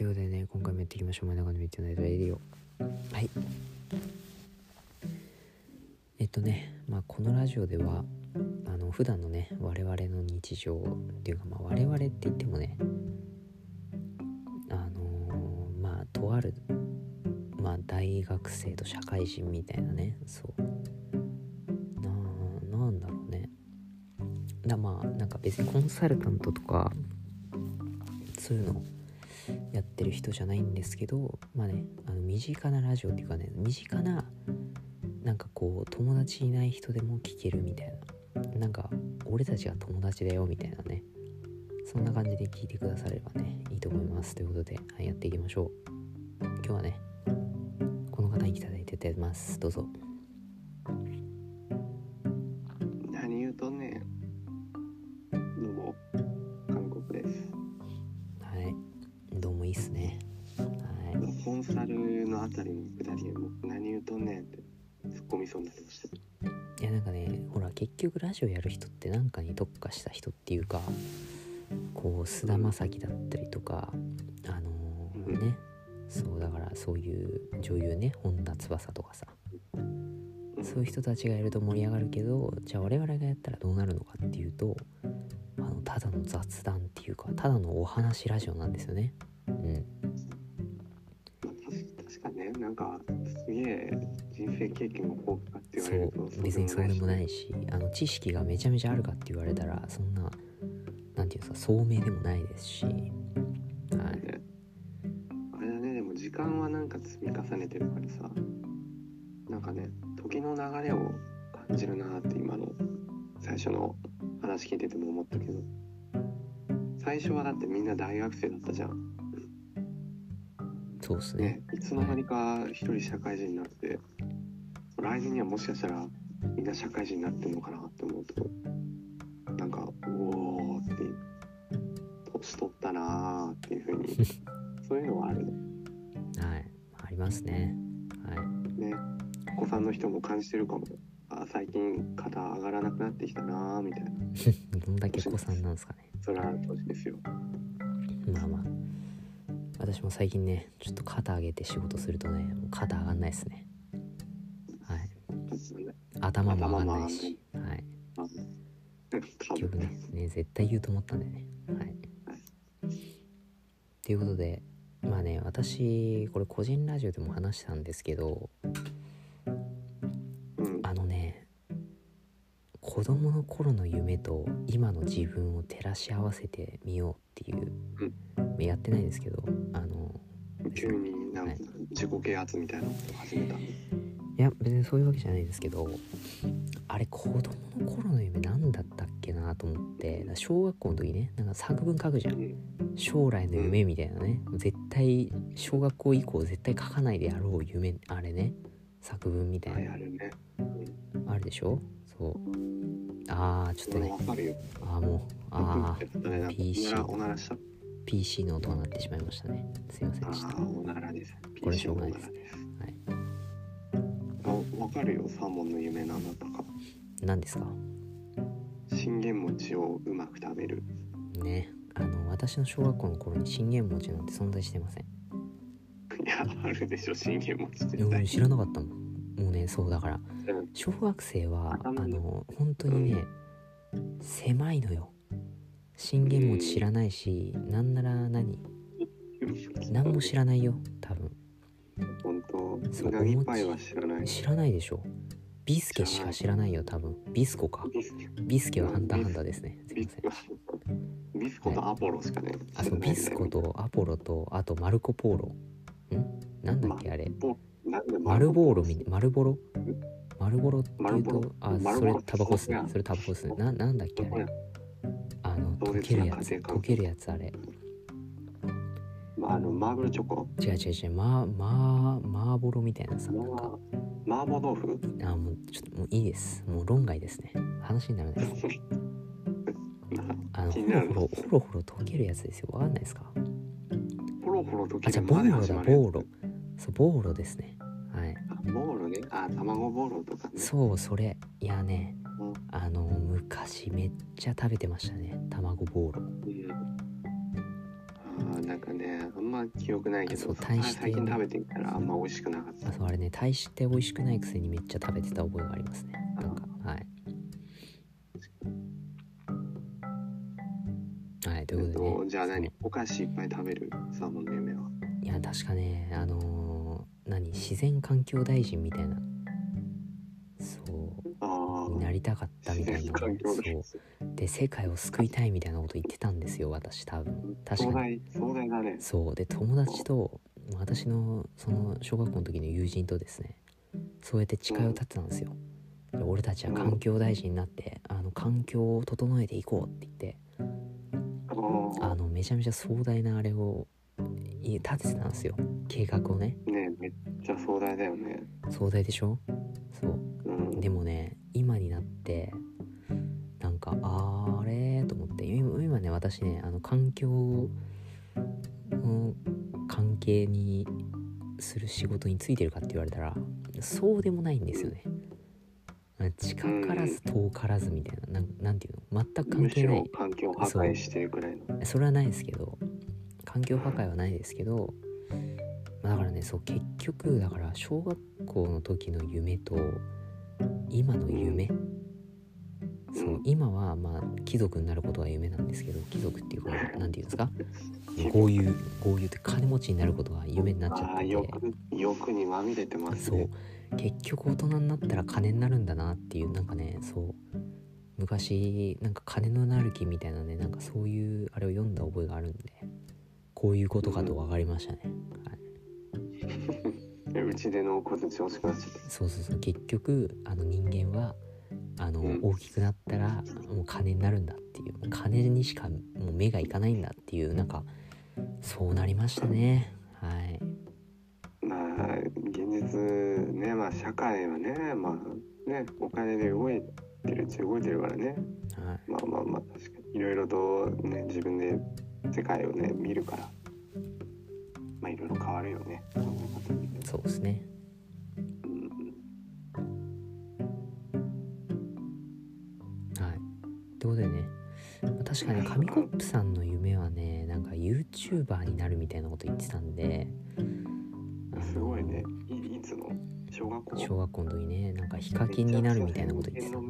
ということでね、今回もやっていきましょう。真ん中の Midnight Radio。はい。えっとね、まあ、このラジオでは、あの、普段のね、我々の日常っていうか、まあ、我々って言ってもね、あのーまあ、とある、まあ、大学生と社会人みたいなね、そう。な、なんだろうね。だまあ、なんか別にコンサルタントとか、そういうのやってる人じゃないんですけどまあねあの身近なラジオっていうかね身近ななんかこう友達いない人でも聞けるみたいな。なんか俺たちが友達だよみたいなね。そんな感じで聞いてくださればねいいと思いますということで、はい、やっていきましょう。今日はねこの方にいただいててます。どうぞ。何言うとんねん。ンサルのあたりのくだりでもう何言うとんねんって突っ込みそうになりました。いやなんかねほら結局ラジオやる人って何かに特化した人っていうかこう菅田将暉だったりとかあのーね。そうだからそういう女優ね本田翼とかさ。そういう人たちがやると盛り上がるけどじゃあ我々がやったらどうなるのかっていうとあのただの雑談っていうかただのお話ラジオなんですよね。うんかすげえ人生経験が豊富かって言わそれるとう別にそうでもないいしあの知識がめちゃめちゃあるかって言われたらそんななんていうか聡明でもないですし。はい。ね。あれだね、でも時間はなんか積み重ねてるからさ、なんかね、時の流れを感じるなって今の最初の話聞いてても思ったけど、最初はだってみんな大学生だったじゃん。そうですね。ね、いつの間にか一人社会人になって、来年にはもしかしたらみんな社会人になってるのかなって思うとなんかうおーって年取ったなーっていう風に そういうのはある。ねはい。ありますね。はい。ねお子さんの人も感じてるかも。あ最近肩上がらなくなってきたなーみたいな。どんだけ子さんなんですかね。それは年ですよ。まあまあ私も最近ねちょっと肩上げて仕事するとね肩上がんないですね。はい。頭も上がんないし。はい。あ結局ねね絶対言うと思ったんだよね。はい。ということでまあね私これ個人ラジオでも話したんですけどうん。あのね子供の頃の夢と今の自分を照らし合わせてみようっていう、やってないんですけどあの急になんか自己啓発みたいなことを始めた。いや別にそういうわけじゃないですけどあれ子供の頃の夢何だったっけなと思って小学校の時ねなんか作文書くじゃん。うん。将来の夢みたいなね。絶対小学校以降絶対書かないでやろう夢あれね。作文みたはいいなあるねあるでしょ？そう。あーちょっとね。あーもうあ ちょっとねなんか PC おならした。ー PC の音が鳴ってしまいましたね。すいませんでした。ああおならです。これしょうがないです。はい。あわかるよサーモンの夢なんだったか。何ですか？信玄餅をうまく食べる。ね。あの私の小学校の頃に信玄餅なんて存在してません。いやあるでしょ信玄餅いや絶対俺知らなかったもん。もうねそうだから。うん。小学生はあの本当にね、狭いのよ信玄餅知らないし、なんなら何？何も知らないよ多分。本当そううなぎパイは知らない知らないでしょ。ビスケしか知らないよ多分。ビスコか。ビスケ。はハンターハンターですね。すいビません。スビスコとアポロしかね。あそうビスコとアポロとあとマルコ・ポーロ。ん？なんだっけあれ？マルボーロみみマルボロ？マルボロっていうとあそれタバコっすね。それタバコっすね。ななんだっけあれ？あの溶けるやつ溶けるやつあれ。あのマーブルチョコ。違う違う違うまあまあマーボロみたいなさなんか。マーボー豆腐？あもうちょっともういいです。もう論外ですね。話にならないです。あのほろほろほろほろ溶けるやつですよ。わかんないですか？ポロポロ溶けあじゃあボーロだボーロ。そうボーロですね。はい。あボーロね。あ卵ボーロとかね。そうそれ。いやね。うん。あの昔めっちゃ食べてましたね。卵ボーロ。うんああなんかねあんま記憶ないけどそう大して最近食べてみたらあんま美味しくなかった。あそうあれね大して美味しくないくせにめっちゃ食べてた覚えがありますね。なんかはい。はいということでね。とじゃあ何？お菓子いっぱい食べるサーモンの夢は？いや確かねあのー何？自然環境大臣みたいな。そうになりたかったみたいな。そう。で世界を救いたいみたいなこと言ってたんですよ私多分。確壮かに。大壮大だね。そう。で友達と私のその小学校の時の友人とですねそうやって誓いを立てたんですよ。で俺たちは環境大臣になってあの環境を整えていこうって言ってあのめちゃめちゃ壮大なあれをい立ててたんですよ。計画をね。ねめっちゃ壮大だよね。壮大でしょ？そう。うん。でもね今になってなんかあれと思って今今ね私ねあの環境の関係にする仕事についてるかって言われたらそうでもないんですよね。近からず遠からずみたいななんなんていうの？全く関係ない。ろ環境破壊してるくらいの。それはないですけど環境破壊はないですけど、まあだからねそう結局だから小学校の時の夢と今の夢？そう今はまあ貴族になることが夢なんですけど貴族っていうかなんていうんですか？豪遊豪遊って金持ちになることが夢になっちゃってて。欲欲にまみれてますそう。ね結局大人になったら金になるんだなっていうなんかねそう。昔なんか金のなる木みたいなねなんかそういうあれを読んだ覚えがあるんでこういうことかと分かりましたね、はい、えうちでの小槌欲しくなっちゃって。そうそうそう。結局あの人間はあの、うん。大きくなったらもう金になるんだっていう。金にしかもう目がいかないんだっていうなんかそうなりましたね。はい。まあ現実ねまあ社会はねまあねお金で動いてるうち動いてるからね。はい。まあまあまあ確かに。いろいろとね自分で世界をね見るから。まあいろいろ変わるよね。考え方ってそうですね。うんはい。ということでねまあ確かに紙コップさんの夢はねなんか YouTuber になるみたいなこと言ってたんですごいね。いいつの？小学校？小学校の時ねなんかヒカキンになるみたいなこと言ってたそう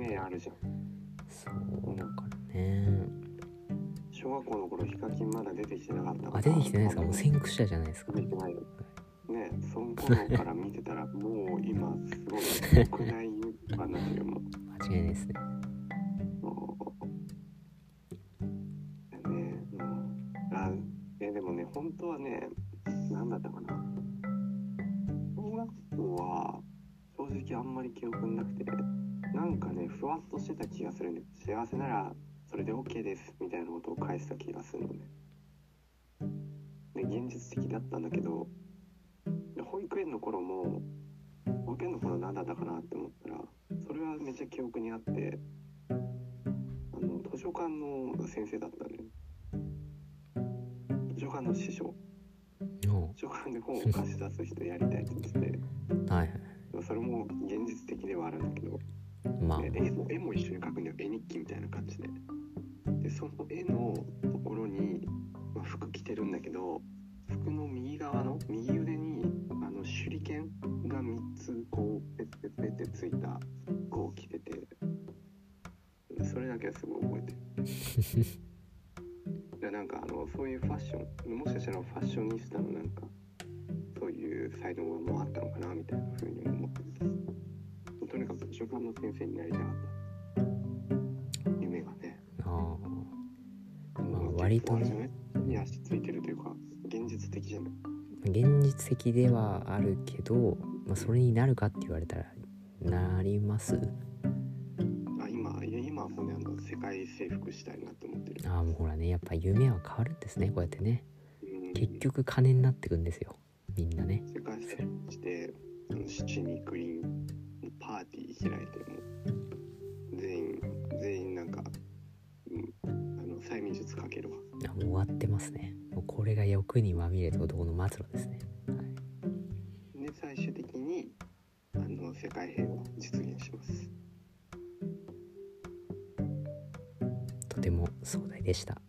だからね小学校の頃ヒカキンまだ出てきてなかったから。あ出てきてないですか？もう先駆者じゃないですか。出てない。よねその頃から見てたらもう今すごい国内 YouTuber になってるよもう。間違いないですね。ねうんあえでもね本当はね何だったかな。小学校は正直あんまり記憶なくてなんかねふわっとしてた気がするんで幸せならそれで OK ですみたいなことを返した気がするのね。で現実的だったんだけどで保育園の頃も保育園の頃何だったかなって思ったらそれはめっちゃ記憶にあってあの図書館の先生だったのよ。図書館の師匠。お図書館で本を貸し出す人やりたいって言ってて。はいはいそれも現実的ではあるんだけどまあ。で絵も絵も一緒に描くんだよ。絵日記みたいな感じででその絵のところに、まあ、服着てるんだけど服の右側の右腕にあの手裏剣が3つこうペッペッペッってついた服を着ててでそれだけはすごい覚えてる。でなんかあのそういうファッションもしかしたらファッショニスタのなんかそういう才能もあったのかなみたいな風にも思っててとにかく図書館の先生になりたかった割とね。に足ついてるというか現実的じゃない。現実的ではあるけど、まあ、それになるかって言われたらなります。あ今いや今はもうねあの世界征服したいなって思ってる、ああもうほらねやっぱ夢は変わるんですねこうやってね。うん、結局金になってくんですよみんなね。世界征服して七味クリーンパーティー開いてもう全員全員なんか、催眠術かけるわ。あもう終わってますね。もうこれが欲にまみれた男の末路ですね、はい、で最終的にあの世界平和を実現します。とても壮大でした